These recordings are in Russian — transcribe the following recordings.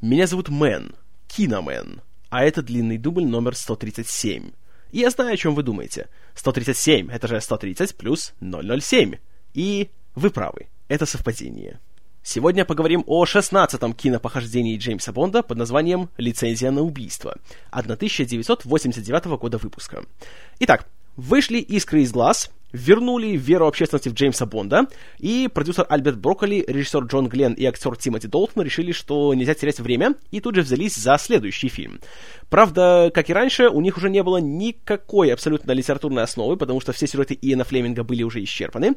Меня зовут Мэн, Киномен, а это длинный дубль номер 137. И я знаю, о чем вы думаете. 137 — это же 130 плюс 007. И вы правы, это совпадение. Сегодня поговорим о 16-м кинопохождении Джеймса Бонда под названием «Лицензия на убийство» 1989 года выпуска. Итак, вышли искры из глаз, вернули веру общественности в Джеймса Бонда, и продюсер Альберт Брокколи, режиссер Джон Гленн и актер Тимоти Долтон решили, что нельзя терять время, и тут же взялись за следующий фильм. Правда, как и раньше, у них уже не было никакой абсолютно литературной основы, потому что все сюжеты Иэна Флеминга были уже исчерпаны.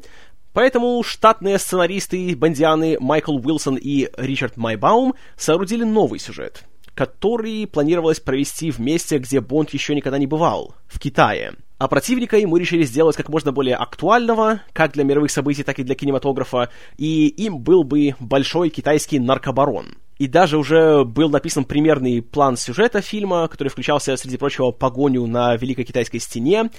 Поэтому штатные сценаристы, бандианы Майкл Уилсон и Ричард Майбаум соорудили новый сюжет, который планировалось провести в месте, где Бонд еще никогда не бывал, в Китае. А противника ему решили сделать как можно более актуального, как для мировых событий, так и для кинематографа, и им был бы большой китайский наркобарон. И даже уже был написан примерный план сюжета фильма, который включался, среди прочего, погоню на Великой Китайской стене,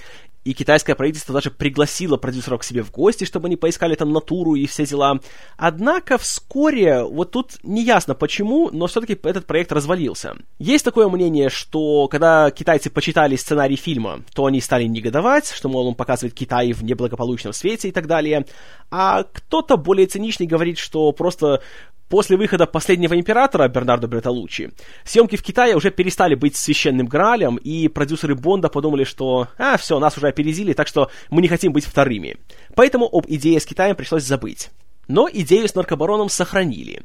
и китайское правительство даже пригласило продюсеров к себе в гости, чтобы они поискали там натуру и все дела. Однако вскоре, вот тут неясно почему, но все-таки этот проект развалился. Есть такое мнение, что когда китайцы почитали сценарий фильма, то они стали негодовать, что, мол, он показывает Китай в неблагополучном свете и так далее. А кто-то более циничный говорит, что просто После выхода «Последнего императора» Бернардо Бретолуччи, съемки в Китае уже перестали быть священным Граалем, и продюсеры Бонда подумали, что «А, все, нас уже опередили, так что мы не хотим быть вторыми». Поэтому об идее с Китаем пришлось забыть. Но идею с наркобароном сохранили.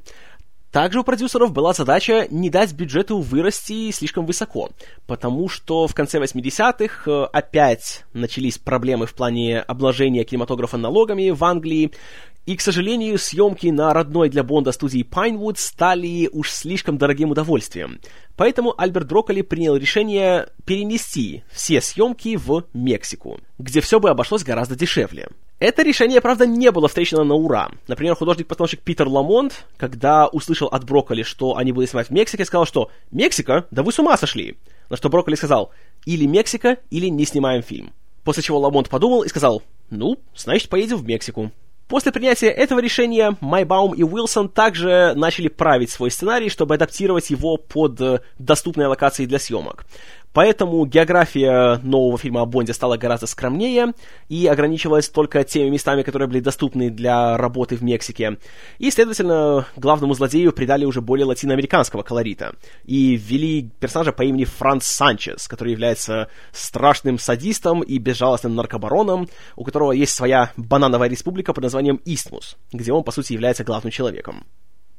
Также у продюсеров была задача не дать бюджету вырасти слишком высоко, потому что в конце 80-х э, опять начались проблемы в плане обложения кинематографа налогами в Англии, и, к сожалению, съемки на родной для Бонда студии Pinewood стали уж слишком дорогим удовольствием. Поэтому Альберт Брокколи принял решение перенести все съемки в Мексику, где все бы обошлось гораздо дешевле. Это решение, правда, не было встречено на ура. Например, художник-постановщик Питер Ламонт, когда услышал от Брокколи, что они будут снимать в Мексике, сказал, что «Мексика? Да вы с ума сошли!» На что Брокколи сказал «Или Мексика, или не снимаем фильм». После чего Ламонт подумал и сказал «Ну, значит, поедем в Мексику». После принятия этого решения Майбаум и Уилсон также начали править свой сценарий, чтобы адаптировать его под э, доступные локации для съемок. Поэтому география нового фильма о Бонде стала гораздо скромнее и ограничивалась только теми местами, которые были доступны для работы в Мексике. И, следовательно, главному злодею придали уже более латиноамериканского колорита. И ввели персонажа по имени Франц Санчес, который является страшным садистом и безжалостным наркобароном, у которого есть своя банановая республика под названием Истмус, где он, по сути, является главным человеком.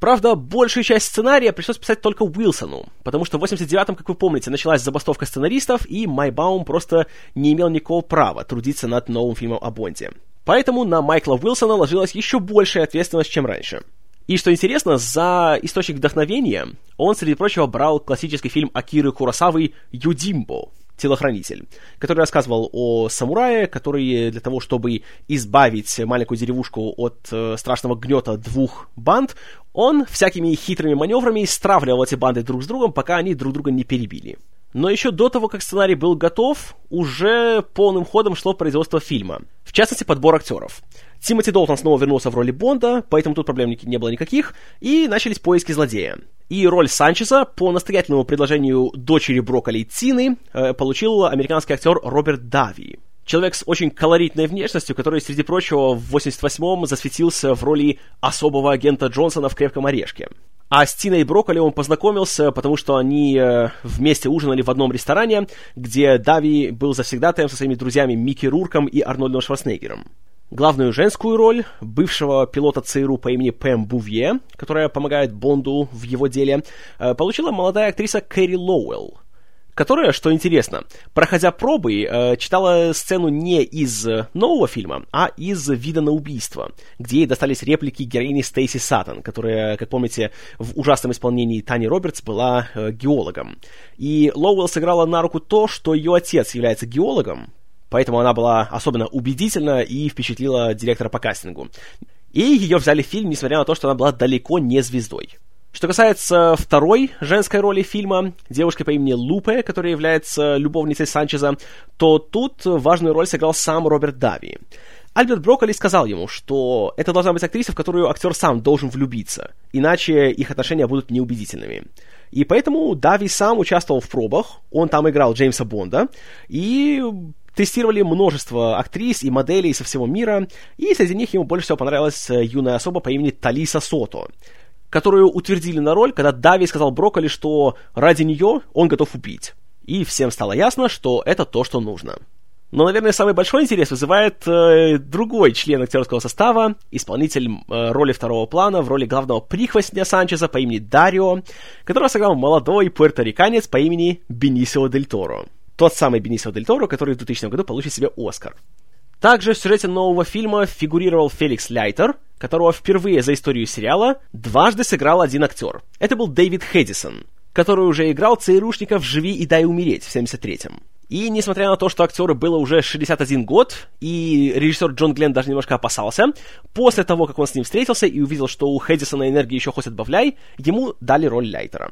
Правда, большую часть сценария пришлось писать только Уилсону, потому что в 89-м, как вы помните, началась забастовка сценаристов, и Майбаум просто не имел никакого права трудиться над новым фильмом о Бонде. Поэтому на Майкла Уилсона ложилась еще большая ответственность, чем раньше. И что интересно, за источник вдохновения он, среди прочего, брал классический фильм Акиры Курасавы «Юдимбо», телохранитель, который рассказывал о самурае, который для того, чтобы избавить маленькую деревушку от э, страшного гнета двух банд, он всякими хитрыми маневрами стравливал эти банды друг с другом, пока они друг друга не перебили. Но еще до того, как сценарий был готов, уже полным ходом шло производство фильма. В частности, подбор актеров. Тимоти Долтон снова вернулся в роли Бонда, поэтому тут проблем не было никаких, и начались поиски злодея. И роль Санчеса по настоятельному предложению дочери Брокколи Тины э, получил американский актер Роберт Дави. Человек с очень колоритной внешностью, который, среди прочего, в 88-м засветился в роли особого агента Джонсона в «Крепком орешке». А с Тиной Брокколи он познакомился, потому что они э, вместе ужинали в одном ресторане, где Дави был завсегдатаем со своими друзьями Микки Рурком и Арнольдом Шварценеггером. Главную женскую роль бывшего пилота ЦРУ по имени Пэм Бувье, которая помогает Бонду в его деле, э, получила молодая актриса Кэрри Лоуэлл, которая, что интересно, проходя пробы, э, читала сцену не из нового фильма, а из «Вида на убийство», где ей достались реплики героини Стейси Саттон, которая, как помните, в ужасном исполнении Тани Робертс была э, геологом. И Лоуэлл сыграла на руку то, что ее отец является геологом, поэтому она была особенно убедительна и впечатлила директора по кастингу. И ее взяли в фильм, несмотря на то, что она была далеко не звездой. Что касается второй женской роли фильма, девушки по имени Лупе, которая является любовницей Санчеза, то тут важную роль сыграл сам Роберт Дави. Альберт Брокколи сказал ему, что это должна быть актриса, в которую актер сам должен влюбиться, иначе их отношения будут неубедительными. И поэтому Дави сам участвовал в пробах, он там играл Джеймса Бонда, и тестировали множество актрис и моделей со всего мира, и среди них ему больше всего понравилась э, юная особа по имени Талиса Сото, которую утвердили на роль, когда Дави сказал Брокколи, что ради нее он готов убить. И всем стало ясно, что это то, что нужно. Но, наверное, самый большой интерес вызывает э, другой член актерского состава, исполнитель э, роли второго плана в роли главного прихвостня Санчеза по имени Дарио, которого сыграл молодой пуэрториканец по имени Бенисио Дель Торо. Тот самый Бенисио Дель Торо, который в 2000 году получит себе Оскар. Также в сюжете нового фильма фигурировал Феликс Лайтер, которого впервые за историю сериала дважды сыграл один актер. Это был Дэвид Хэдисон, который уже играл ЦРУшника в «Живи и дай умереть» в 73-м. И несмотря на то, что актеру было уже 61 год, и режиссер Джон Гленн даже немножко опасался, после того, как он с ним встретился и увидел, что у Хэддисона энергии еще хоть отбавляй, ему дали роль Лайтера.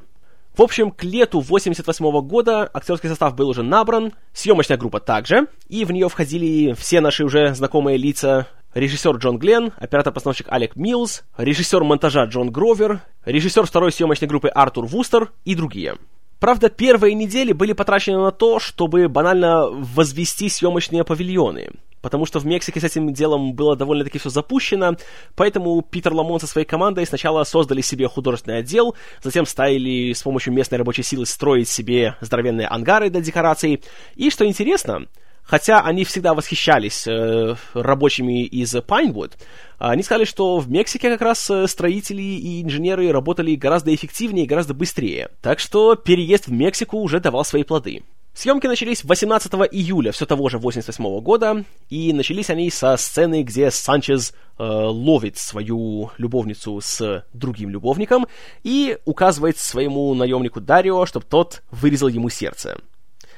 В общем, к лету 88 года актерский состав был уже набран, съемочная группа также, и в нее входили все наши уже знакомые лица, режиссер Джон Гленн, оператор-постановщик Алек Милс, режиссер монтажа Джон Гровер, режиссер второй съемочной группы Артур Вустер и другие. Правда, первые недели были потрачены на то, чтобы банально возвести съемочные павильоны, потому что в Мексике с этим делом было довольно-таки все запущено, поэтому Питер Ламон со своей командой сначала создали себе художественный отдел, затем стали с помощью местной рабочей силы строить себе здоровенные ангары для декораций, и, что интересно, Хотя они всегда восхищались э, рабочими из Pinewood, они сказали, что в Мексике как раз э, строители и инженеры работали гораздо эффективнее и гораздо быстрее. Так что переезд в Мексику уже давал свои плоды. Съемки начались 18 июля все того же 88 года, и начались они со сцены, где Санчез э, ловит свою любовницу с другим любовником и указывает своему наемнику Дарио, чтобы тот вырезал ему сердце.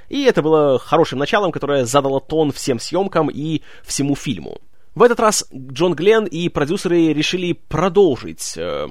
И это было хорошим началом, которое задало тон всем съемкам и всему фильму. В этот раз Джон Гленн и продюсеры решили продолжить э,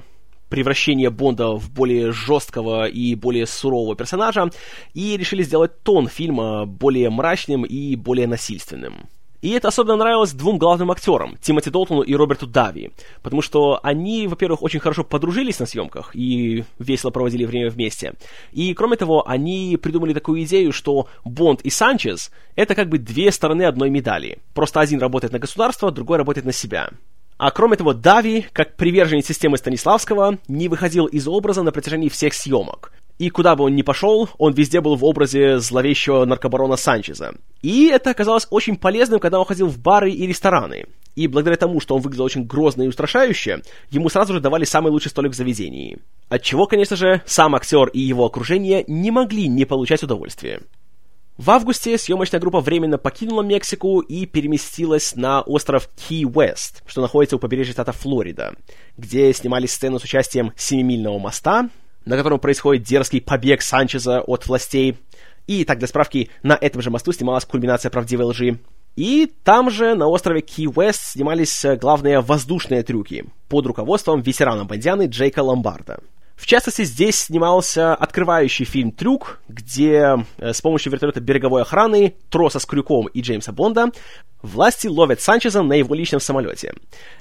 превращение Бонда в более жесткого и более сурового персонажа, и решили сделать тон фильма более мрачным и более насильственным. И это особенно нравилось двум главным актерам, Тимоти Долтону и Роберту Дави, потому что они, во-первых, очень хорошо подружились на съемках и весело проводили время вместе. И, кроме того, они придумали такую идею, что Бонд и Санчес — это как бы две стороны одной медали. Просто один работает на государство, другой работает на себя. А кроме того, Дави, как приверженец системы Станиславского, не выходил из образа на протяжении всех съемок. И куда бы он ни пошел, он везде был в образе зловещего наркобарона Санчеза. И это оказалось очень полезным, когда он ходил в бары и рестораны. И благодаря тому, что он выглядел очень грозно и устрашающе, ему сразу же давали самый лучший столик в заведении. Отчего, конечно же, сам актер и его окружение не могли не получать удовольствие. В августе съемочная группа временно покинула Мексику и переместилась на остров Ки-Уэст, что находится у побережья штата Флорида, где снимали сцену с участием Семимильного моста, на котором происходит дерзкий побег Санчеза от властей. И так, для справки, на этом же мосту снималась кульминация правдивой лжи. И там же, на острове Ки-Уэст, снимались э, главные воздушные трюки под руководством ветерана Бандианы Джейка Ломбарда. В частности, здесь снимался открывающий фильм «Трюк», где э, с помощью вертолета береговой охраны, троса с крюком и Джеймса Бонда власти ловят Санчеза на его личном самолете.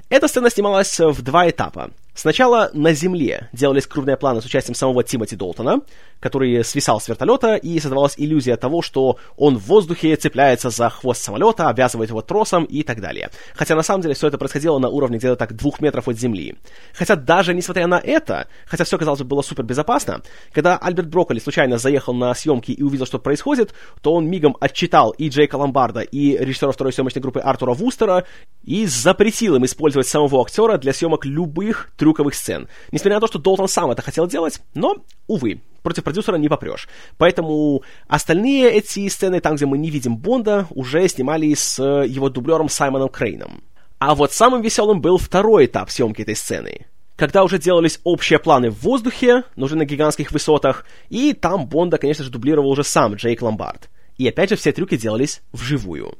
Эта сцена снималась в два этапа. Сначала на земле делались крупные планы с участием самого Тимоти Долтона, который свисал с вертолета, и создавалась иллюзия того, что он в воздухе цепляется за хвост самолета, обвязывает его тросом и так далее. Хотя на самом деле все это происходило на уровне где-то так двух метров от земли. Хотя даже несмотря на это, хотя все, казалось бы, было супер безопасно, когда Альберт Брокколи случайно заехал на съемки и увидел, что происходит, то он мигом отчитал и Джейка Ломбарда, и режиссера второй съемочной группы Артура Вустера, и запретил им использовать самого актера для съемок любых трюковых сцен. Несмотря на то, что Долтон сам это хотел делать, но, увы, против продюсера не попрешь. Поэтому остальные эти сцены, там, где мы не видим Бонда, уже снимали с его дублером Саймоном Крейном. А вот самым веселым был второй этап съемки этой сцены. Когда уже делались общие планы в воздухе, но уже на гигантских высотах, и там Бонда, конечно же, дублировал уже сам Джейк Ломбард. И опять же все трюки делались вживую.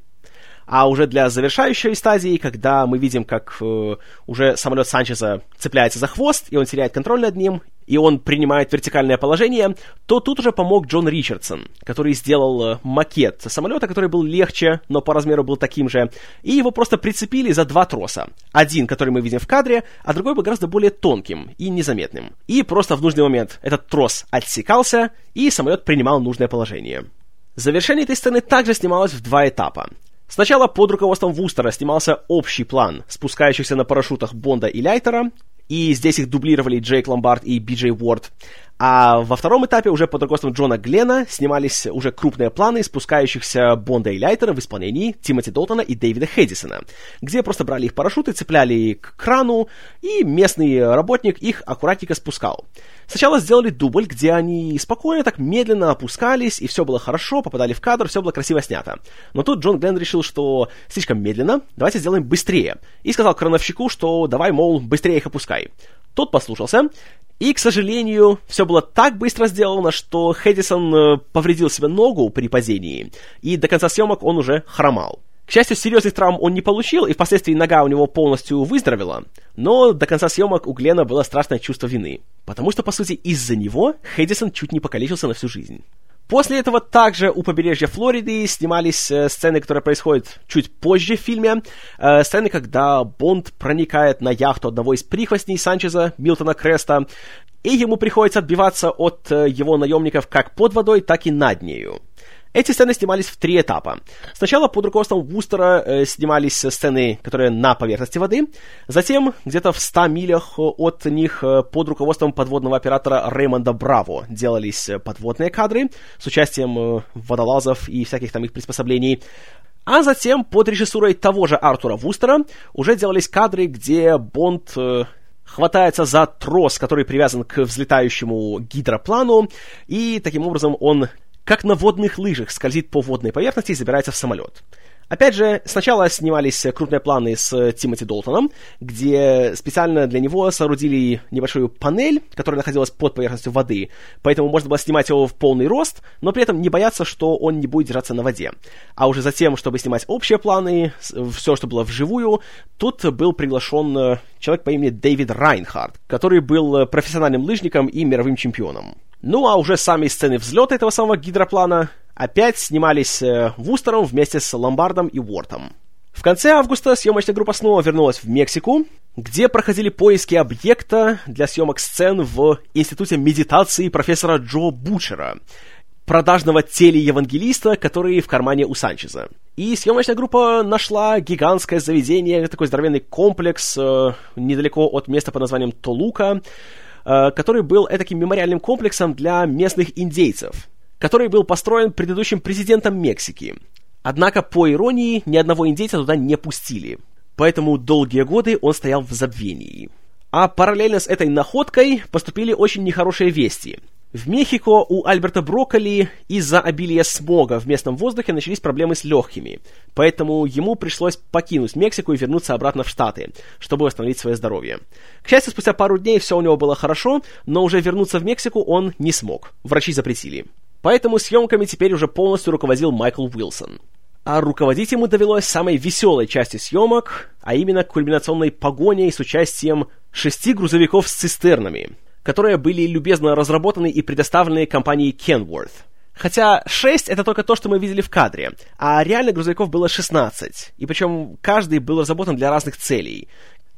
А уже для завершающей стадии, когда мы видим, как э, уже самолет Санчеза цепляется за хвост, и он теряет контроль над ним, и он принимает вертикальное положение, то тут уже помог Джон Ричардсон, который сделал э, макет самолета, который был легче, но по размеру был таким же, и его просто прицепили за два троса. Один, который мы видим в кадре, а другой был гораздо более тонким и незаметным. И просто в нужный момент этот трос отсекался, и самолет принимал нужное положение. Завершение этой сцены также снималось в два этапа. Сначала под руководством Вустера снимался общий план спускающихся на парашютах Бонда и Ляйтера, и здесь их дублировали Джейк Ломбард и Би-Джей Уорд. А во втором этапе уже под руководством Джона Глена снимались уже крупные планы спускающихся Бонда и Ляйтера в исполнении Тимоти Долтона и Дэвида Хэддисона, где просто брали их парашюты, цепляли к крану, и местный работник их аккуратненько спускал. Сначала сделали дубль, где они спокойно так медленно опускались, и все было хорошо, попадали в кадр, все было красиво снято. Но тут Джон Глен решил, что слишком медленно, давайте сделаем быстрее. И сказал крановщику, что давай, мол, быстрее их опускай. Тот послушался, и, к сожалению, все было так быстро сделано, что Хэдисон э, повредил себе ногу при падении, и до конца съемок он уже хромал. К счастью, серьезных травм он не получил, и впоследствии нога у него полностью выздоровела, но до конца съемок у Глена было страшное чувство вины, потому что, по сути, из-за него Хэдисон чуть не покалечился на всю жизнь. После этого также у побережья Флориды снимались э, сцены, которые происходят чуть позже в фильме. Э, сцены, когда Бонд проникает на яхту одного из прихвостней Санчеза, Милтона Креста, и ему приходится отбиваться от э, его наемников как под водой, так и над нею. Эти сцены снимались в три этапа. Сначала под руководством Вустера э, снимались сцены, которые на поверхности воды, затем где-то в 100 милях от них э, под руководством подводного оператора Реймонда Браво делались э, подводные кадры с участием э, водолазов и всяких там их приспособлений. А затем под режиссурой того же Артура Вустера уже делались кадры, где Бонд э, хватается за трос, который привязан к взлетающему гидроплану, и таким образом он как на водных лыжах скользит по водной поверхности и забирается в самолет. Опять же, сначала снимались крупные планы с Тимоти Долтоном, где специально для него соорудили небольшую панель, которая находилась под поверхностью воды, поэтому можно было снимать его в полный рост, но при этом не бояться, что он не будет держаться на воде. А уже затем, чтобы снимать общие планы, все, что было вживую, тут был приглашен человек по имени Дэвид Райнхард, который был профессиональным лыжником и мировым чемпионом. Ну а уже сами сцены взлета этого самого гидроплана опять снимались э, Вустером вместе с Ломбардом и Уортом. В конце августа съемочная группа снова вернулась в Мексику, где проходили поиски объекта для съемок сцен в Институте медитации профессора Джо Бучера, продажного телеевангелиста, который в кармане у Санчеза. И съемочная группа нашла гигантское заведение, такой здоровенный комплекс э, недалеко от места под названием Толука, который был таким мемориальным комплексом для местных индейцев, который был построен предыдущим президентом Мексики. Однако, по иронии, ни одного индейца туда не пустили. Поэтому долгие годы он стоял в забвении. А параллельно с этой находкой поступили очень нехорошие вести – в Мехико у Альберта Брокколи из-за обилия смога в местном воздухе начались проблемы с легкими, поэтому ему пришлось покинуть Мексику и вернуться обратно в Штаты, чтобы восстановить свое здоровье. К счастью, спустя пару дней все у него было хорошо, но уже вернуться в Мексику он не смог, врачи запретили. Поэтому съемками теперь уже полностью руководил Майкл Уилсон. А руководить ему довелось самой веселой части съемок, а именно кульминационной погоней с участием шести грузовиков с цистернами – которые были любезно разработаны и предоставлены компанией Kenworth. Хотя 6 это только то, что мы видели в кадре, а реально грузовиков было 16, и причем каждый был разработан для разных целей.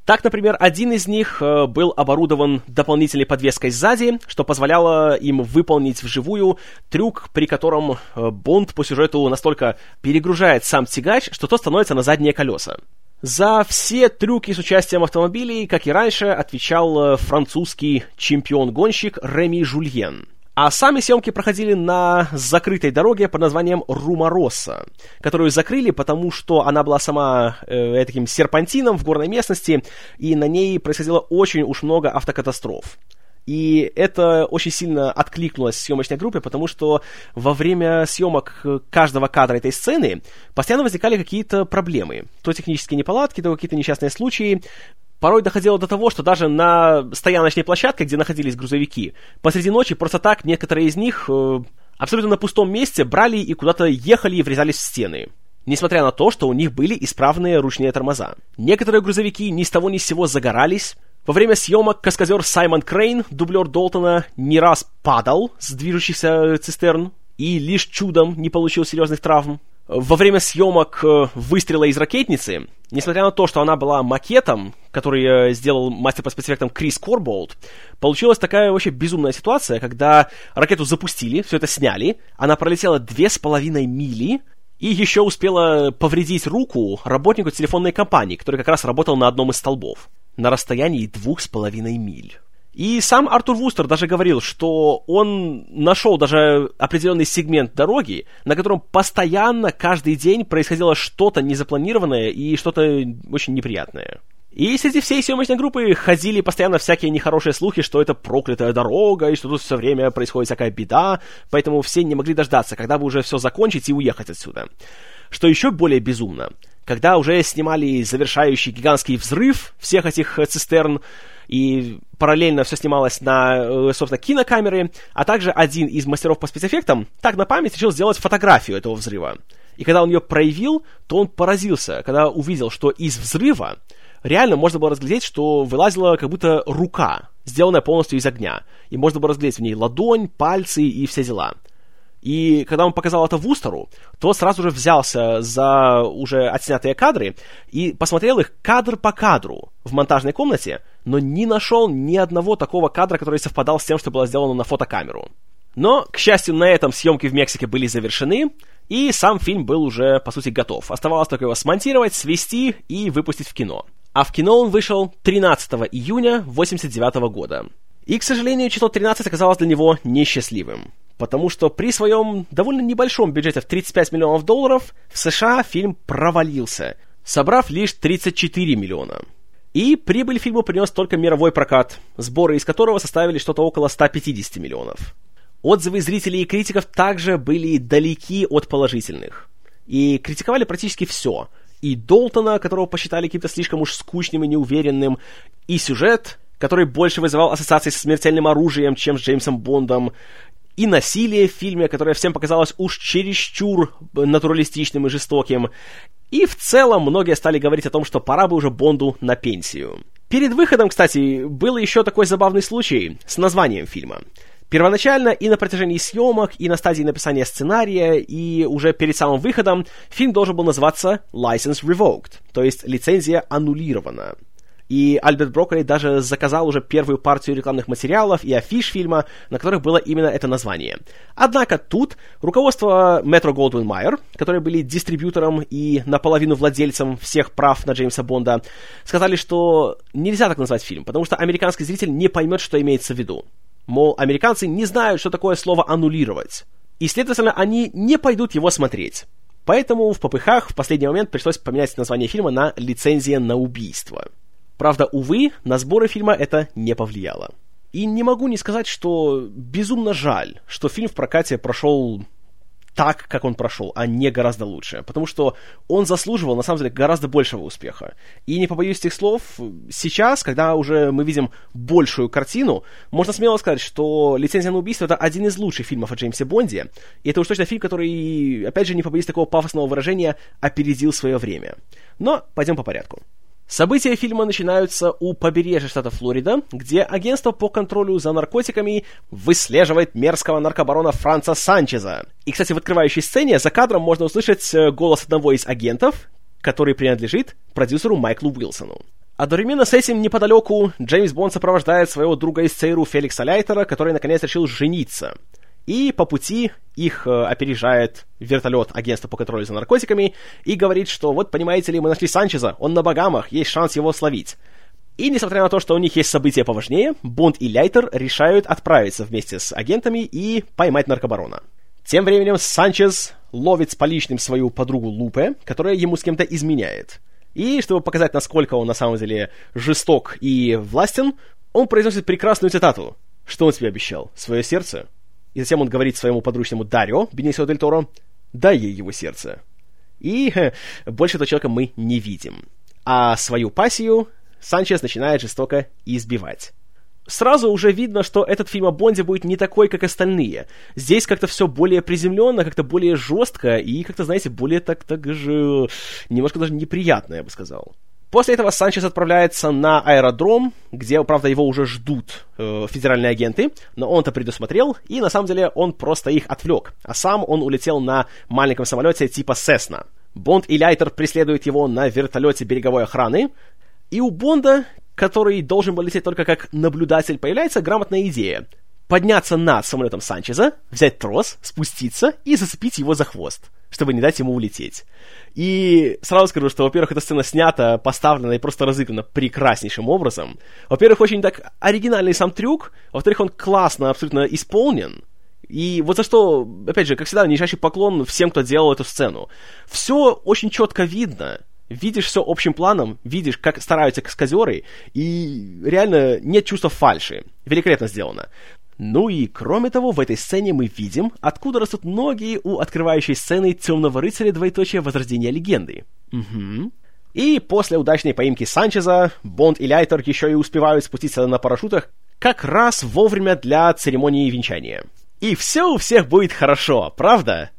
Так, например, один из них э, был оборудован дополнительной подвеской сзади, что позволяло им выполнить вживую трюк, при котором э, Бонд по сюжету настолько перегружает сам тягач, что тот становится на задние колеса. За все трюки с участием автомобилей, как и раньше, отвечал э, французский чемпион-гонщик Реми Жульен. А сами съемки проходили на закрытой дороге под названием Румароса, которую закрыли, потому что она была сама э, таким серпантином в горной местности, и на ней происходило очень уж много автокатастроф. И это очень сильно откликнулось съемочной группе, потому что во время съемок каждого кадра этой сцены постоянно возникали какие-то проблемы. То технические неполадки, то какие-то несчастные случаи. Порой доходило до того, что даже на стояночной площадке, где находились грузовики, посреди ночи просто так некоторые из них э, абсолютно на пустом месте брали и куда-то ехали и врезались в стены. несмотря на то, что у них были исправные ручные тормоза. Некоторые грузовики ни с того ни с сего загорались. Во время съемок каскадер Саймон Крейн, дублер Долтона, не раз падал с движущихся цистерн и лишь чудом не получил серьезных травм. Во время съемок э, выстрела из ракетницы, несмотря на то, что она была макетом, который э, сделал мастер по спецэффектам Крис Корболд, получилась такая вообще безумная ситуация, когда ракету запустили, все это сняли, она пролетела две с половиной мили, и еще успела повредить руку работнику телефонной компании, который как раз работал на одном из столбов, на расстоянии двух с половиной миль. И сам Артур Вустер даже говорил, что он нашел даже определенный сегмент дороги, на котором постоянно, каждый день происходило что-то незапланированное и что-то очень неприятное. И среди всей съемочной группы ходили постоянно всякие нехорошие слухи, что это проклятая дорога, и что тут все время происходит всякая беда, поэтому все не могли дождаться, когда бы уже все закончить и уехать отсюда. Что еще более безумно, когда уже снимали завершающий гигантский взрыв всех этих цистерн, и параллельно все снималось на, э, собственно, кинокамеры, а также один из мастеров по спецэффектам так на память решил сделать фотографию этого взрыва. И когда он ее проявил, то он поразился, когда увидел, что из взрыва реально можно было разглядеть, что вылазила как будто рука, сделанная полностью из огня. И можно было разглядеть в ней ладонь, пальцы и все дела. И когда он показал это Вустеру, то сразу же взялся за уже отснятые кадры и посмотрел их кадр по кадру в монтажной комнате, но не нашел ни одного такого кадра, который совпадал с тем, что было сделано на фотокамеру. Но, к счастью, на этом съемки в Мексике были завершены, и сам фильм был уже, по сути, готов. Оставалось только его смонтировать, свести и выпустить в кино. А в кино он вышел 13 июня 1989 года. И, к сожалению, число 13 оказалось для него несчастливым. Потому что при своем довольно небольшом бюджете в 35 миллионов долларов в США фильм провалился, собрав лишь 34 миллиона. И прибыль фильму принес только мировой прокат, сборы из которого составили что-то около 150 миллионов. Отзывы зрителей и критиков также были далеки от положительных. И критиковали практически все. И Долтона, которого посчитали каким-то слишком уж скучным и неуверенным, и сюжет, который больше вызывал ассоциации со смертельным оружием, чем с Джеймсом Бондом, и насилие в фильме, которое всем показалось уж чересчур натуралистичным и жестоким, и в целом многие стали говорить о том, что пора бы уже Бонду на пенсию. Перед выходом, кстати, был еще такой забавный случай с названием фильма. Первоначально и на протяжении съемок, и на стадии написания сценария, и уже перед самым выходом фильм должен был называться License Revoked, то есть лицензия аннулирована. И Альберт Брокколи даже заказал уже первую партию рекламных материалов и афиш фильма, на которых было именно это название. Однако тут руководство Metro Goldwyn Mayer, которые были дистрибьютором и наполовину владельцем всех прав на Джеймса Бонда, сказали, что нельзя так назвать фильм, потому что американский зритель не поймет, что имеется в виду. Мол, американцы не знают, что такое слово «аннулировать». И, следовательно, они не пойдут его смотреть. Поэтому в попыхах в последний момент пришлось поменять название фильма на «Лицензия на убийство». Правда, увы, на сборы фильма это не повлияло. И не могу не сказать, что безумно жаль, что фильм в прокате прошел так, как он прошел, а не гораздо лучше. Потому что он заслуживал, на самом деле, гораздо большего успеха. И не побоюсь этих слов, сейчас, когда уже мы видим большую картину, можно смело сказать, что «Лицензия на убийство» — это один из лучших фильмов о Джеймсе Бонде. И это уж точно фильм, который, опять же, не побоюсь такого пафосного выражения, опередил свое время. Но пойдем по порядку. События фильма начинаются у побережья штата Флорида, где агентство по контролю за наркотиками выслеживает мерзкого наркобарона Франца Санчеза. И, кстати, в открывающей сцене за кадром можно услышать э, голос одного из агентов, который принадлежит продюсеру Майклу Уилсону. Одновременно с этим неподалеку Джеймс Бонд сопровождает своего друга из ЦРУ Феликса Лайтера, который наконец решил жениться – и по пути их э, опережает вертолет агентства по контролю за наркотиками и говорит, что вот, понимаете ли, мы нашли Санчеза, он на Багамах, есть шанс его словить. И несмотря на то, что у них есть события поважнее, Бонд и Лайтер решают отправиться вместе с агентами и поймать наркобарона. Тем временем Санчез ловит с поличным свою подругу Лупе, которая ему с кем-то изменяет. И чтобы показать, насколько он на самом деле жесток и властен, он произносит прекрасную цитату. Что он тебе обещал? Свое сердце? И затем он говорит своему подручному Дарио, Бенисио Дель Торо, дай ей его сердце. И хе, больше этого человека мы не видим. А свою пассию Санчес начинает жестоко избивать. сразу уже видно, что этот фильм о Бонде будет не такой, как остальные. Здесь как-то все более приземленно, как-то более жестко и как-то, знаете, более так, так же немножко даже неприятно, я бы сказал. После этого Санчес отправляется на аэродром, где, правда, его уже ждут э, федеральные агенты, но он это предусмотрел, и на самом деле он просто их отвлек, а сам он улетел на маленьком самолете типа Сесна. Бонд и Лайтер преследуют его на вертолете береговой охраны, и у Бонда, который должен был лететь только как наблюдатель, появляется грамотная идея подняться над самолетом Санчеза, взять трос, спуститься и зацепить его за хвост, чтобы не дать ему улететь. И сразу скажу, что, во-первых, эта сцена снята, поставлена и просто разыграна прекраснейшим образом. Во-первых, очень так оригинальный сам трюк, во-вторых, он классно абсолютно исполнен, и вот за что, опять же, как всегда, нижайший поклон всем, кто делал эту сцену. Все очень четко видно, видишь все общим планом, видишь, как стараются каскадеры, и реально нет чувства фальши. Великолепно сделано. Ну и, кроме того, в этой сцене мы видим, откуда растут ноги у открывающей сцены Темного рыцаря двоеточие Возрождения легенды. Угу. И после удачной поимки Санчеза, Бонд и Лайтер еще и успевают спуститься на парашютах как раз вовремя для церемонии венчания. И все у всех будет хорошо, правда?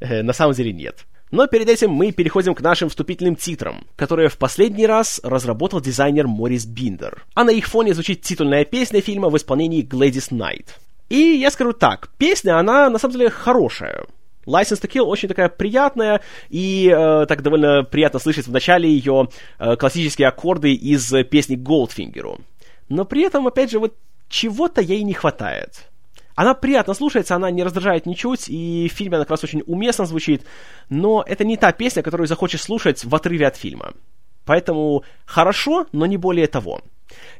Э, на самом деле нет. Но перед этим мы переходим к нашим вступительным титрам, которые в последний раз разработал дизайнер Морис Биндер. А на их фоне звучит титульная песня фильма в исполнении Gladys Knight. И я скажу так, песня, она на самом деле хорошая. License to Kill очень такая приятная, и э, так довольно приятно слышать в начале ее э, классические аккорды из песни Goldfinger. Но при этом, опять же, вот чего-то ей не хватает. Она приятно слушается, она не раздражает ничуть, и в фильме она как раз очень уместно звучит, но это не та песня, которую захочешь слушать в отрыве от фильма. Поэтому хорошо, но не более того.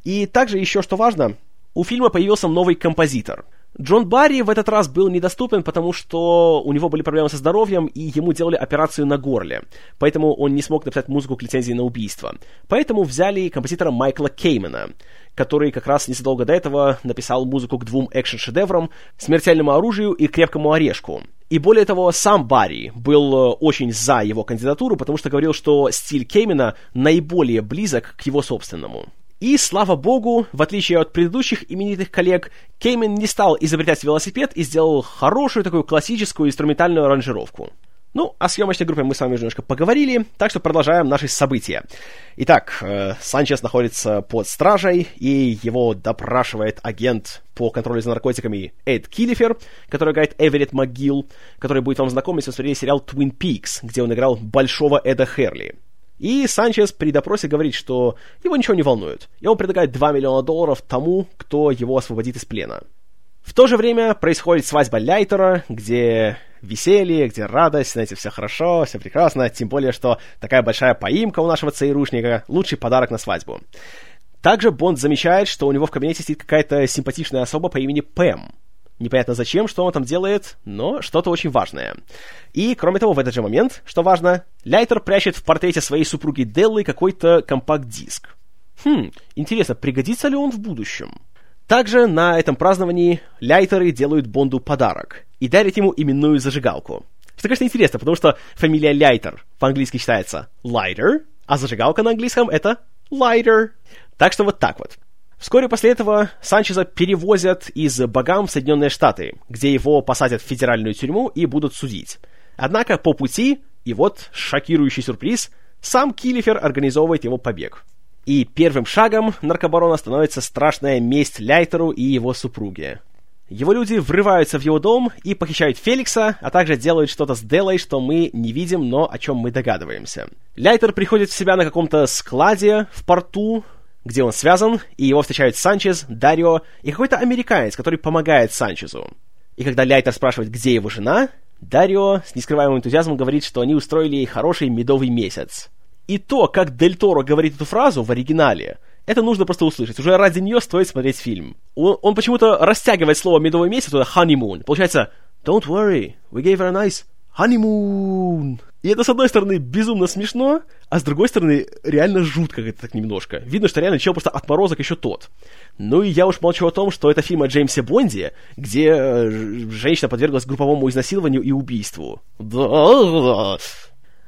И также еще что важно, у фильма появился новый композитор. Джон Барри в этот раз был недоступен, потому что у него были проблемы со здоровьем, и ему делали операцию на горле. Поэтому он не смог написать музыку к лицензии на убийство. Поэтому взяли композитора Майкла Кеймена, который как раз незадолго до этого написал музыку к двум экшн-шедеврам «Смертельному оружию» и «Крепкому орешку». И более того, сам Барри был э, очень за его кандидатуру, потому что говорил, что стиль Кеймена наиболее близок к его собственному. И, слава богу, в отличие от предыдущих именитых коллег, Кеймен не стал изобретать велосипед и сделал хорошую такую классическую инструментальную аранжировку. Ну, о съемочной группе мы с вами уже немножко поговорили, так что продолжаем наши события. Итак, э, Санчес находится под стражей, и его допрашивает агент по контролю за наркотиками Эд Киллифер, который играет Эверетт МcГилл, который будет вам знаком, если вы смотрели сериал Twin Peaks, где он играл большого Эда Херли. И Санчес при допросе говорит, что его ничего не волнует, и он предлагает 2 миллиона долларов тому, кто его освободит из плена. В то же время происходит свадьба Ляйтера, где веселье, где радость, знаете, все хорошо, все прекрасно, тем более, что такая большая поимка у нашего ЦРУшника — лучший подарок на свадьбу. Также Бонд замечает, что у него в кабинете сидит какая-то симпатичная особа по имени Пэм. Непонятно зачем, что он там делает, но что-то очень важное. И, кроме того, в этот же момент, что важно, Лайтер прячет в портрете своей супруги Деллы какой-то компакт-диск. Хм, интересно, пригодится ли он в будущем? Также на этом праздновании Ляйтеры делают Бонду подарок и дарят ему именную зажигалку. Что, конечно, интересно, потому что фамилия Ляйтер по-английски читается Lighter, а зажигалка на английском это Lighter. Так что вот так вот. Вскоре после этого Санчеза перевозят из Багам в Соединенные Штаты, где его посадят в федеральную тюрьму и будут судить. Однако по пути, и вот шокирующий сюрприз, сам Киллифер организовывает его побег. И первым шагом наркобарона становится страшная месть Ляйтеру и его супруге. Его люди врываются в его дом и похищают Феликса, а также делают что-то с Делой, что мы не видим, но о чем мы догадываемся. Ляйтер приходит в себя на каком-то складе в порту, где он связан, и его встречают Санчез, Дарио и какой-то американец, который помогает Санчезу. И когда Ляйтер спрашивает, где его жена, Дарио с нескрываемым энтузиазмом говорит, что они устроили ей хороший медовый месяц. И то, как Дель Торо говорит эту фразу в оригинале, это нужно просто услышать. Уже ради нее стоит смотреть фильм. Он, он почему-то растягивает слово «медовый месяц», это «honeymoon». Получается «Don't worry, we gave her a nice honeymoon». И это, с одной стороны, безумно смешно, а с другой стороны, реально жутко это так немножко. Видно, что реально чел просто отморозок еще тот. Ну и я уж молчу о том, что это фильм о Джеймсе Бонде, где э, женщина подверглась групповому изнасилованию и убийству. Да,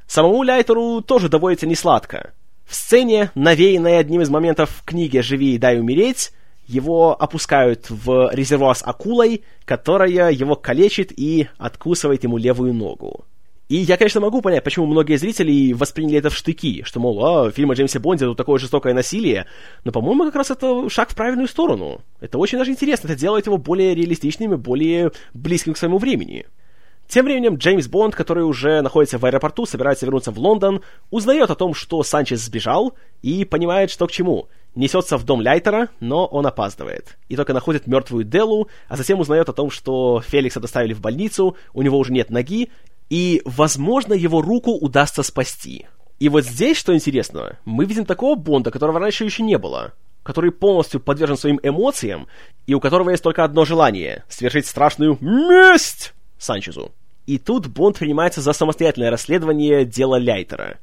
Самому Ляйтеру тоже доводится несладко. В сцене, навеянной одним из моментов в книге «Живи и дай умереть», его опускают в резервуар с акулой, которая его калечит и откусывает ему левую ногу. И я, конечно, могу понять, почему многие зрители восприняли это в штыки, что, мол, а, фильм о Джеймсе Бонде тут такое жестокое насилие, но, по-моему, как раз это шаг в правильную сторону. Это очень даже интересно, это делает его более реалистичным и более близким к своему времени. Тем временем Джеймс Бонд, который уже находится в аэропорту, собирается вернуться в Лондон, узнает о том, что Санчес сбежал, и понимает, что к чему. Несется в дом Лайтера, но он опаздывает. И только находит мертвую Делу, а затем узнает о том, что Феликса доставили в больницу, у него уже нет ноги, и, возможно, его руку удастся спасти. И вот здесь, что интересно, мы видим такого Бонда, которого раньше еще не было, который полностью подвержен своим эмоциям, и у которого есть только одно желание — совершить страшную месть Санчезу. И тут Бонд принимается за самостоятельное расследование дела Ляйтера.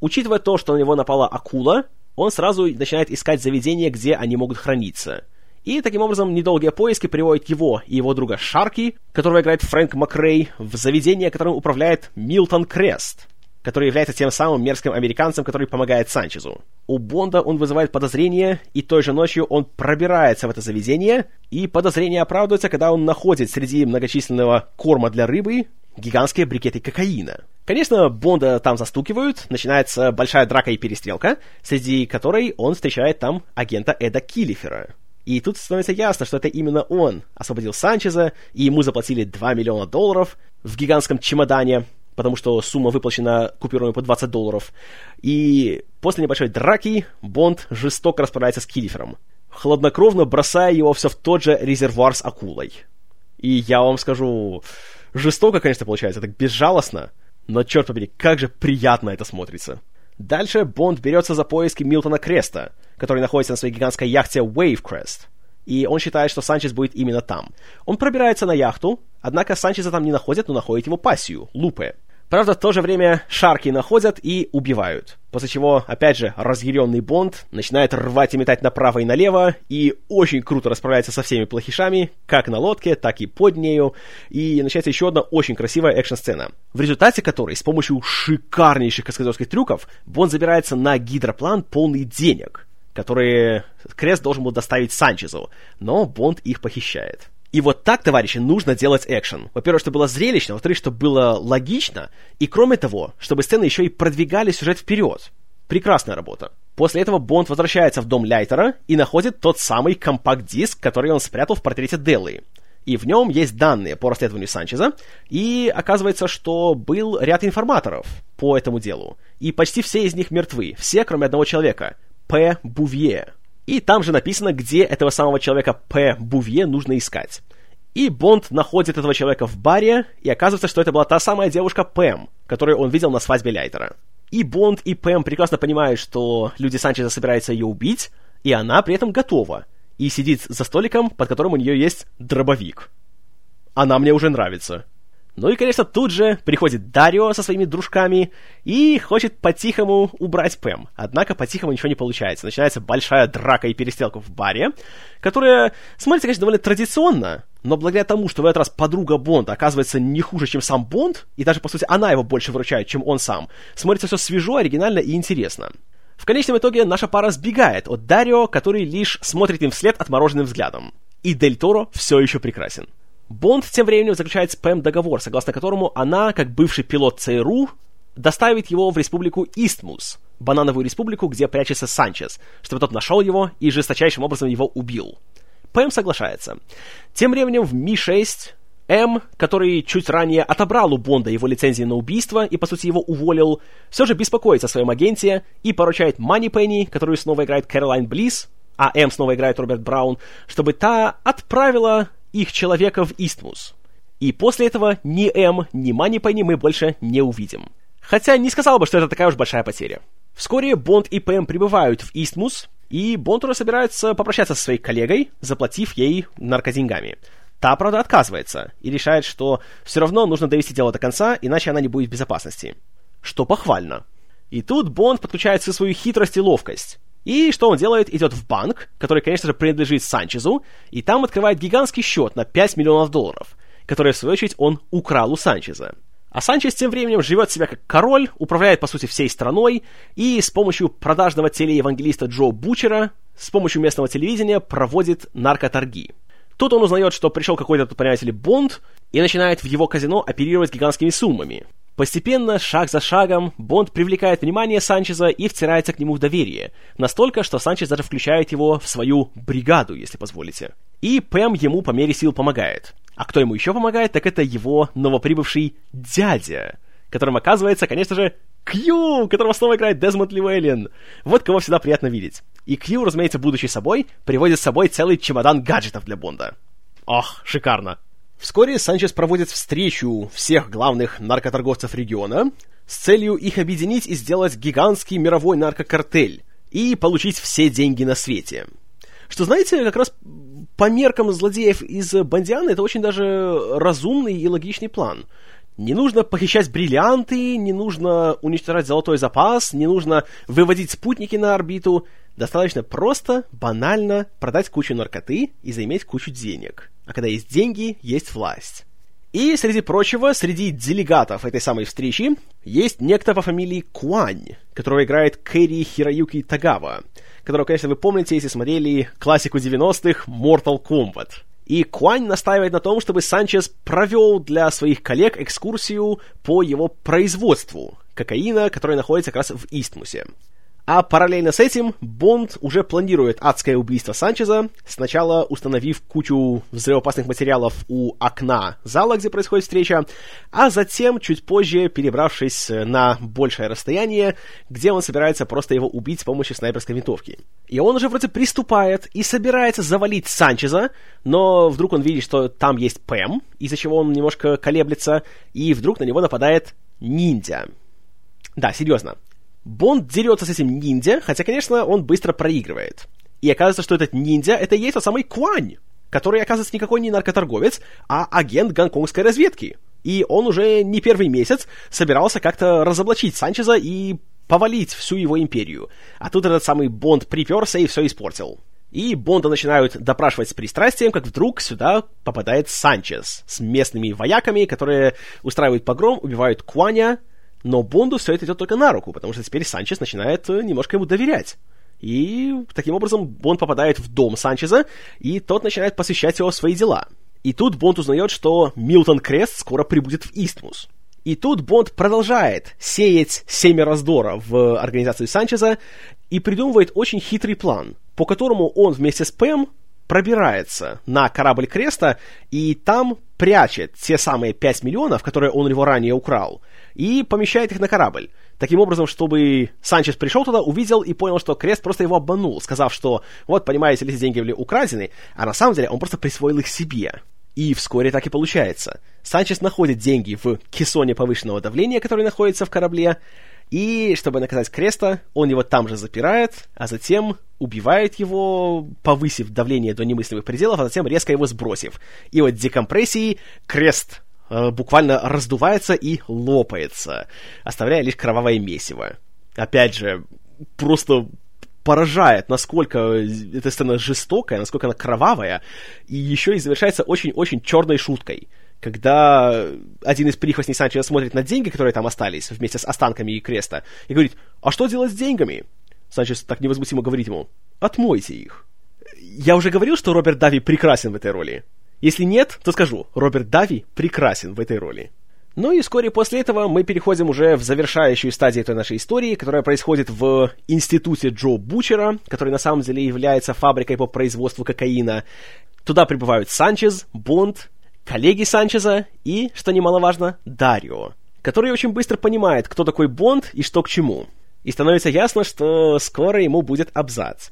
Учитывая то, что на него напала акула, он сразу начинает искать заведения, где они могут храниться. И таким образом недолгие поиски приводят его и его друга Шарки, которого играет Фрэнк Макрей, в заведение, которым управляет Милтон Крест, который является тем самым мерзким американцем, который помогает Санчезу. У Бонда он вызывает подозрения, и той же ночью он пробирается в это заведение, и подозрения оправдываются, когда он находит среди многочисленного корма для рыбы гигантские брикеты кокаина. Конечно, Бонда там застукивают, начинается большая драка и перестрелка, среди которой он встречает там агента Эда Киллифера. И тут становится ясно, что это именно он освободил Санчеза, и ему заплатили 2 миллиона долларов в гигантском чемодане, потому что сумма выплачена купюрами по 20 долларов. И после небольшой драки Бонд жестоко расправляется с Киллифером, хладнокровно бросая его все в тот же резервуар с акулой. И я вам скажу, Жестоко, конечно, получается, так безжалостно, но, черт побери, как же приятно это смотрится. Дальше Бонд берется за поиски Милтона Креста, который находится на своей гигантской яхте Wavecrest. И он считает, что Санчес будет именно там. Он пробирается на яхту, однако Санчеса там не находят, но находит его пассию, Лупе. Правда, в то же время Шарки находят и убивают. После чего, опять же, разъяренный Бонд начинает рвать и метать направо и налево, и очень круто расправляется со всеми плохишами, как на лодке, так и под нею, и начинается еще одна очень красивая экшн-сцена, в результате которой с помощью шикарнейших каскадерских трюков Бонд забирается на гидроплан полный денег, которые Крест должен был доставить Санчезу, но Бонд их похищает. И вот так, товарищи, нужно делать экшен. Во-первых, чтобы было зрелищно, во-вторых, чтобы было логично, и кроме того, чтобы сцены еще и продвигали сюжет вперед. Прекрасная работа. После этого Бонд возвращается в дом Лайтера и находит тот самый компакт-диск, который он спрятал в портрете Деллы. И в нем есть данные по расследованию Санчеза, и оказывается, что был ряд информаторов по этому делу. И почти все из них мертвы, все, кроме одного человека, П. Бувье. И там же написано, где этого самого человека П. Бувье нужно искать. И Бонд находит этого человека в баре, и оказывается, что это была та самая девушка Пэм, которую он видел на свадьбе Лайтера. И Бонд, и Пэм прекрасно понимают, что люди Санчеза собираются ее убить, и она при этом готова. И сидит за столиком, под которым у нее есть дробовик. Она мне уже нравится. Ну и, конечно, тут же приходит Дарио со своими дружками и хочет по-тихому убрать Пэм. Однако по-тихому ничего не получается. Начинается большая драка и перестрелка в баре, которая смотрится, конечно, довольно традиционно, но благодаря тому, что в этот раз подруга Бонда оказывается не хуже, чем сам Бонд, и даже, по сути, она его больше выручает, чем он сам, смотрится все свежо, оригинально и интересно. В конечном итоге наша пара сбегает от Дарио, который лишь смотрит им вслед отмороженным взглядом. И Дель Торо все еще прекрасен. Бонд тем временем заключает с Пэм договор, согласно которому она, как бывший пилот ЦРУ, доставит его в республику Истмус, банановую республику, где прячется Санчес, чтобы тот нашел его и жесточайшим образом его убил. Пэм соглашается. Тем временем в Ми-6 М, который чуть ранее отобрал у Бонда его лицензии на убийство и, по сути, его уволил, все же беспокоится о своем агенте и поручает Мани Пенни, которую снова играет Кэролайн Близ, а М снова играет Роберт Браун, чтобы та отправила их человека в Истмус. И после этого ни М, ни Манипенни мы больше не увидим. Хотя не сказал бы, что это такая уж большая потеря. Вскоре Бонд и Пэм прибывают в Истмус, и Бонд уже собирается попрощаться со своей коллегой, заплатив ей наркоденьгами. Та, правда, отказывается и решает, что все равно нужно довести дело до конца, иначе она не будет в безопасности. Что похвально. И тут Бонд подключает всю свою хитрость и ловкость. И что он делает? Идет в банк, который, конечно же, принадлежит Санчезу, и там открывает гигантский счет на 5 миллионов долларов, который, в свою очередь, он украл у Санчеза. А Санчес тем временем живет себя как король, управляет, по сути, всей страной, и с помощью продажного телеевангелиста Джо Бучера с помощью местного телевидения проводит наркоторги. Тут он узнает, что пришел какой-то, понимаете ли, Бонд, и начинает в его казино оперировать гигантскими суммами. Постепенно, шаг за шагом, Бонд привлекает внимание Санчеза и втирается к нему в доверие. Настолько, что Санчез даже включает его в свою бригаду, если позволите. И Пэм ему по мере сил помогает. А кто ему еще помогает, так это его новоприбывший дядя, которым оказывается, конечно же, Кью, которого снова играет Дезмонд Ливейлин. Вот кого всегда приятно видеть. И Кью, разумеется, будучи собой, приводит с собой целый чемодан гаджетов для Бонда. Ох, шикарно. Вскоре Санчес проводит встречу всех главных наркоторговцев региона с целью их объединить и сделать гигантский мировой наркокартель и получить все деньги на свете. Что, знаете, как раз по меркам злодеев из Бандиана это очень даже разумный и логичный план. Не нужно похищать бриллианты, не нужно уничтожать золотой запас, не нужно выводить спутники на орбиту. Достаточно просто, банально продать кучу наркоты и заиметь кучу денег. А когда есть деньги, есть власть. И, среди прочего, среди делегатов этой самой встречи есть некто по фамилии Куань, которого играет Кэри Хироюки Тагава, которого, конечно, вы помните, если смотрели классику 90-х Mortal Kombat. И Куань настаивает на том, чтобы Санчес провел для своих коллег экскурсию по его производству кокаина, который находится как раз в Истмусе. А параллельно с этим Бонд уже планирует адское убийство Санчеза, сначала установив кучу взрывоопасных материалов у окна зала, где происходит встреча, а затем, чуть позже, перебравшись на большее расстояние, где он собирается просто его убить с помощью снайперской винтовки. И он уже вроде приступает и собирается завалить Санчеза, но вдруг он видит, что там есть Пэм, из-за чего он немножко колеблется, и вдруг на него нападает ниндзя. Да, серьезно. Бонд дерется с этим ниндзя, хотя, конечно, он быстро проигрывает. И оказывается, что этот ниндзя — это и есть тот самый Куань, который, оказывается, никакой не наркоторговец, а агент гонконгской разведки. И он уже не первый месяц собирался как-то разоблачить Санчеза и повалить всю его империю. А тут этот самый Бонд приперся и все испортил. И Бонда начинают допрашивать с пристрастием, как вдруг сюда попадает Санчес с местными вояками, которые устраивают погром, убивают Куаня, но Бонду все это идет только на руку, потому что теперь Санчес начинает э, немножко ему доверять. И таким образом Бонд попадает в дом Санчеза, и тот начинает посвящать его свои дела. И тут Бонд узнает, что Милтон Крест скоро прибудет в Истмус. И тут Бонд продолжает сеять семя раздора в организации Санчеза и придумывает очень хитрый план, по которому он вместе с Пэм пробирается на корабль Креста и там прячет те самые 5 миллионов, которые он у него ранее украл, и помещает их на корабль. Таким образом, чтобы Санчес пришел туда, увидел и понял, что Крест просто его обманул, сказав, что вот, понимаете, эти деньги были украдены, а на самом деле он просто присвоил их себе. И вскоре так и получается. Санчес находит деньги в кессоне повышенного давления, который находится в корабле, и, чтобы наказать Креста, он его там же запирает, а затем убивает его, повысив давление до немыслимых пределов, а затем резко его сбросив. И вот декомпрессией Крест буквально раздувается и лопается, оставляя лишь кровавое месиво. Опять же, просто поражает, насколько эта сцена жестокая, насколько она кровавая, и еще и завершается очень-очень черной шуткой когда один из прихвостней Санчо смотрит на деньги, которые там остались, вместе с останками и креста, и говорит, а что делать с деньгами? Санчес так невозмутимо говорит ему, отмойте их. Я уже говорил, что Роберт Дави прекрасен в этой роли. Если нет, то скажу, Роберт Дави прекрасен в этой роли. Ну и вскоре после этого мы переходим уже в завершающую стадию этой нашей истории, которая происходит в институте Джо Бучера, который на самом деле является фабрикой по производству кокаина. Туда прибывают Санчез, Бонд, коллеги Санчеза и, что немаловажно, Дарио, который очень быстро понимает, кто такой Бонд и что к чему. И становится ясно, что скоро ему будет абзац.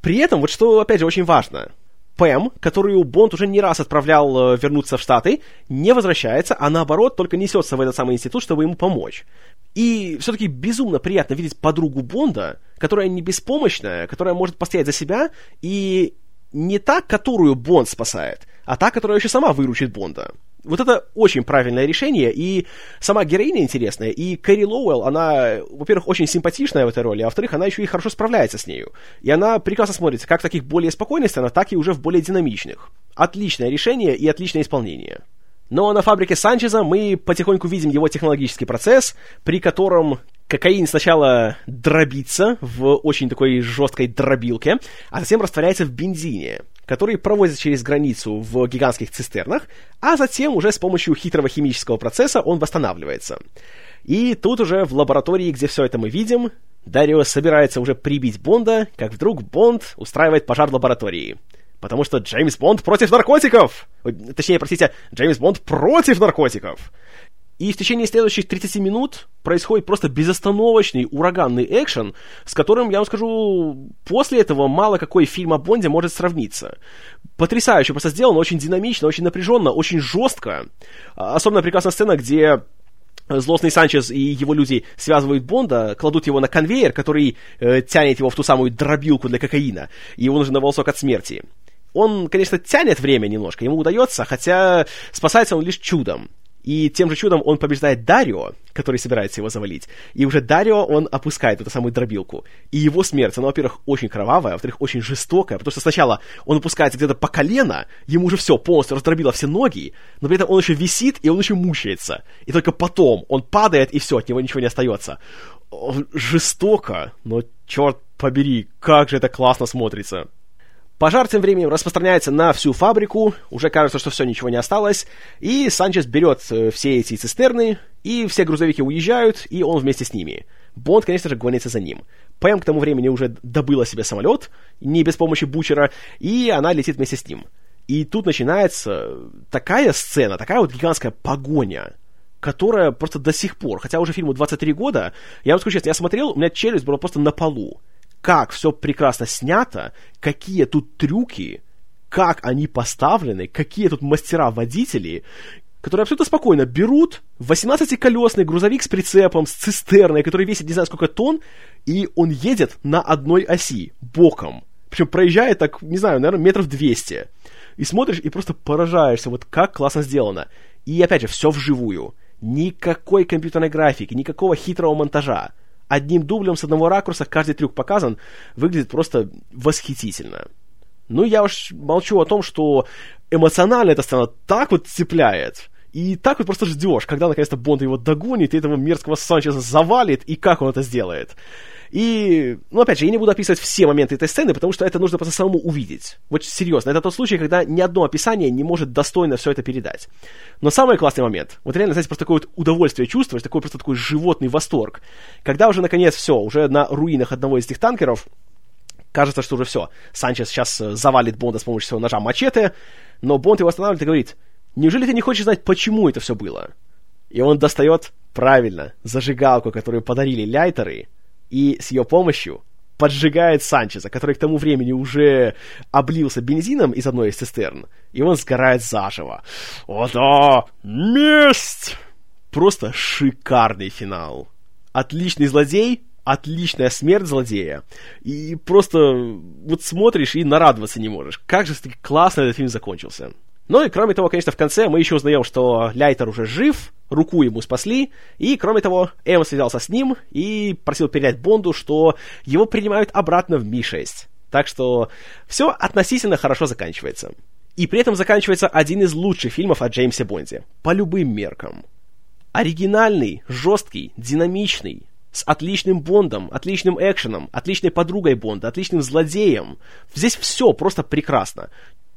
При этом, вот что, опять же, очень важно, Пэм, которую Бонд уже не раз отправлял э, вернуться в Штаты, не возвращается, а наоборот только несется в этот самый институт, чтобы ему помочь. И все-таки безумно приятно видеть подругу Бонда, которая не беспомощная, которая может постоять за себя, и не та, которую Бонд спасает, а та, которая еще сама выручит Бонда. Вот это очень правильное решение, и сама героиня интересная, и Кэрри Лоуэлл, она, во-первых, очень симпатичная в этой роли, а во-вторых, она еще и хорошо справляется с нею. И она прекрасно смотрится как в таких более спокойных сценах, так и уже в более динамичных. Отличное решение и отличное исполнение. Но на фабрике Санчеза мы потихоньку видим его технологический процесс, при котором кокаин сначала дробится в очень такой жесткой дробилке, а затем растворяется в бензине, который проводится через границу в гигантских цистернах, а затем уже с помощью хитрого химического процесса он восстанавливается. И тут уже в лаборатории, где все это мы видим, Дарио собирается уже прибить Бонда, как вдруг Бонд устраивает пожар в лаборатории. Потому что Джеймс Бонд против наркотиков! Точнее, простите, Джеймс Бонд против наркотиков! И в течение следующих 30 минут происходит просто безостановочный ураганный экшен, с которым, я вам скажу, после этого мало какой фильм о Бонде может сравниться. Потрясающе просто сделано, очень динамично, очень напряженно, очень жестко. Особенно прекрасная сцена, где Злостный Санчес и его люди связывают Бонда, кладут его на конвейер, который э, тянет его в ту самую дробилку для кокаина, и он уже на волосок от смерти. Он, конечно, тянет время немножко, ему удается, хотя спасается он лишь чудом. И тем же чудом он побеждает Дарио, который собирается его завалить. И уже Дарио он опускает эту самую дробилку. И его смерть, она, во-первых, очень кровавая, а во-вторых, очень жестокая, потому что сначала он опускается где-то по колено, ему уже все полностью раздробило все ноги, но при этом он еще висит, и он еще мучается. И только потом он падает, и все, от него ничего не остается. Жестоко, но черт побери, как же это классно смотрится. Пожар тем временем распространяется на всю фабрику, уже кажется, что все, ничего не осталось, и Санчес берет э, все эти цистерны, и все грузовики уезжают, и он вместе с ними. Бонд, конечно же, гонится за ним. Пэм к тому времени уже добыла себе самолет, не без помощи Бучера, и она летит вместе с ним. И тут начинается такая сцена, такая вот гигантская погоня, которая просто до сих пор, хотя уже фильму 23 года, я вам скажу честно, я смотрел, у меня челюсть была просто на полу как все прекрасно снято, какие тут трюки, как они поставлены, какие тут мастера-водители, которые абсолютно спокойно берут 18-колесный грузовик с прицепом, с цистерной, который весит не знаю сколько тонн, и он едет на одной оси, боком. Причем проезжает так, не знаю, наверное, метров 200. И смотришь, и просто поражаешься, вот как классно сделано. И опять же, все вживую. Никакой компьютерной графики, никакого хитрого монтажа одним дублем с одного ракурса каждый трюк показан, выглядит просто восхитительно. Ну, я уж молчу о том, что эмоционально эта сцена так вот цепляет, и так вот просто ждешь, когда наконец-то Бонд его догонит, и этого мерзкого Санчеса завалит, и как он это сделает. И, ну, опять же, я не буду описывать все моменты этой сцены, потому что это нужно просто самому увидеть. Вот серьезно, это тот случай, когда ни одно описание не может достойно все это передать. Но самый классный момент, вот реально, знаете, просто такое вот удовольствие чувствуешь, такой просто такой животный восторг. Когда уже, наконец, все, уже на руинах одного из этих танкеров, кажется, что уже все, Санчес сейчас э, завалит Бонда с помощью своего ножа мачете, но Бонд его останавливает и говорит, неужели ты не хочешь знать, почему это все было? И он достает, правильно, зажигалку, которую подарили ляйтеры, и с ее помощью поджигает Санчеза, который к тому времени уже облился бензином из одной из цистерн, и он сгорает заживо. О да! Месть! Просто шикарный финал. Отличный злодей, отличная смерть злодея. И просто вот смотришь и нарадоваться не можешь. Как же классно этот фильм закончился. Ну и кроме того, конечно, в конце мы еще узнаем, что Ляйтер уже жив, руку ему спасли, и кроме того, Эм связался с ним и просил передать Бонду, что его принимают обратно в Ми-6. Так что все относительно хорошо заканчивается. И при этом заканчивается один из лучших фильмов о Джеймсе Бонде. По любым меркам. Оригинальный, жесткий, динамичный, с отличным Бондом, отличным экшеном, отличной подругой Бонда, отличным злодеем. Здесь все просто прекрасно.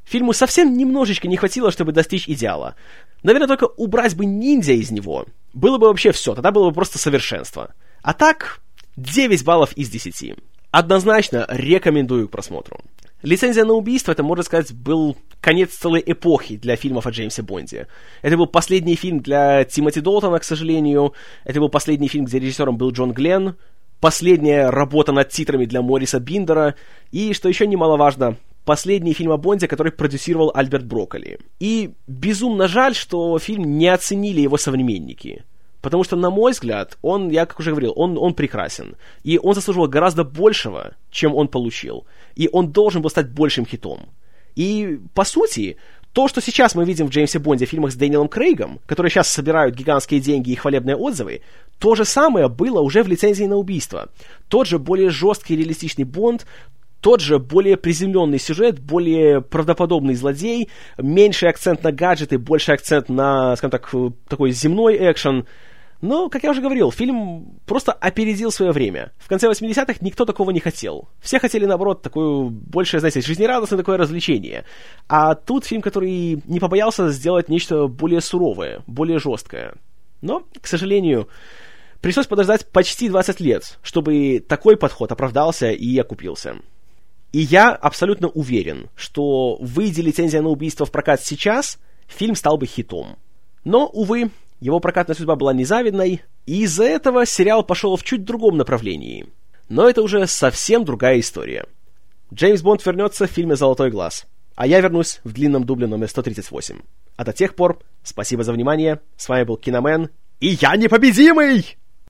Фильму совсем немножечко не хватило, чтобы достичь идеала. Наверное, только убрать бы ниндзя из него. Было бы вообще все, тогда было бы просто совершенство. А так, 9 баллов из 10. Однозначно рекомендую к просмотру. Лицензия на убийство, это, можно сказать, был конец целой эпохи для фильмов о Джеймсе Бонде. Это был последний фильм для Тимоти Долтона, к сожалению. Это был последний фильм, где режиссером был Джон Гленн. Последняя работа над титрами для Мориса Биндера. И, что еще немаловажно, последний фильм о Бонде, который продюсировал Альберт Брокколи. И безумно жаль, что фильм не оценили его современники. Потому что, на мой взгляд, он, я как уже говорил, он, он прекрасен. И он заслуживал гораздо большего, чем он получил. И он должен был стать большим хитом. И, по сути, то, что сейчас мы видим в Джеймсе Бонде в фильмах с Дэниелом Крейгом, которые сейчас собирают гигантские деньги и хвалебные отзывы, то же самое было уже в лицензии на убийство. Тот же более жесткий реалистичный Бонд, тот же более приземленный сюжет, более правдоподобный злодей, меньший акцент на гаджеты, больше акцент на, скажем так, такой земной экшен. Но, как я уже говорил, фильм просто опередил свое время. В конце 80-х никто такого не хотел. Все хотели, наоборот, такое большее, знаете, жизнерадостное такое развлечение. А тут фильм, который не побоялся сделать нечто более суровое, более жесткое. Но, к сожалению, пришлось подождать почти 20 лет, чтобы такой подход оправдался и окупился. И я абсолютно уверен, что выйди лицензия на убийство в прокат сейчас, фильм стал бы хитом. Но, увы, его прокатная судьба была незавидной, и из-за этого сериал пошел в чуть другом направлении. Но это уже совсем другая история. Джеймс Бонд вернется в фильме «Золотой глаз», а я вернусь в длинном дубле номер 138. А до тех пор, спасибо за внимание, с вами был Киномен, и я непобедимый!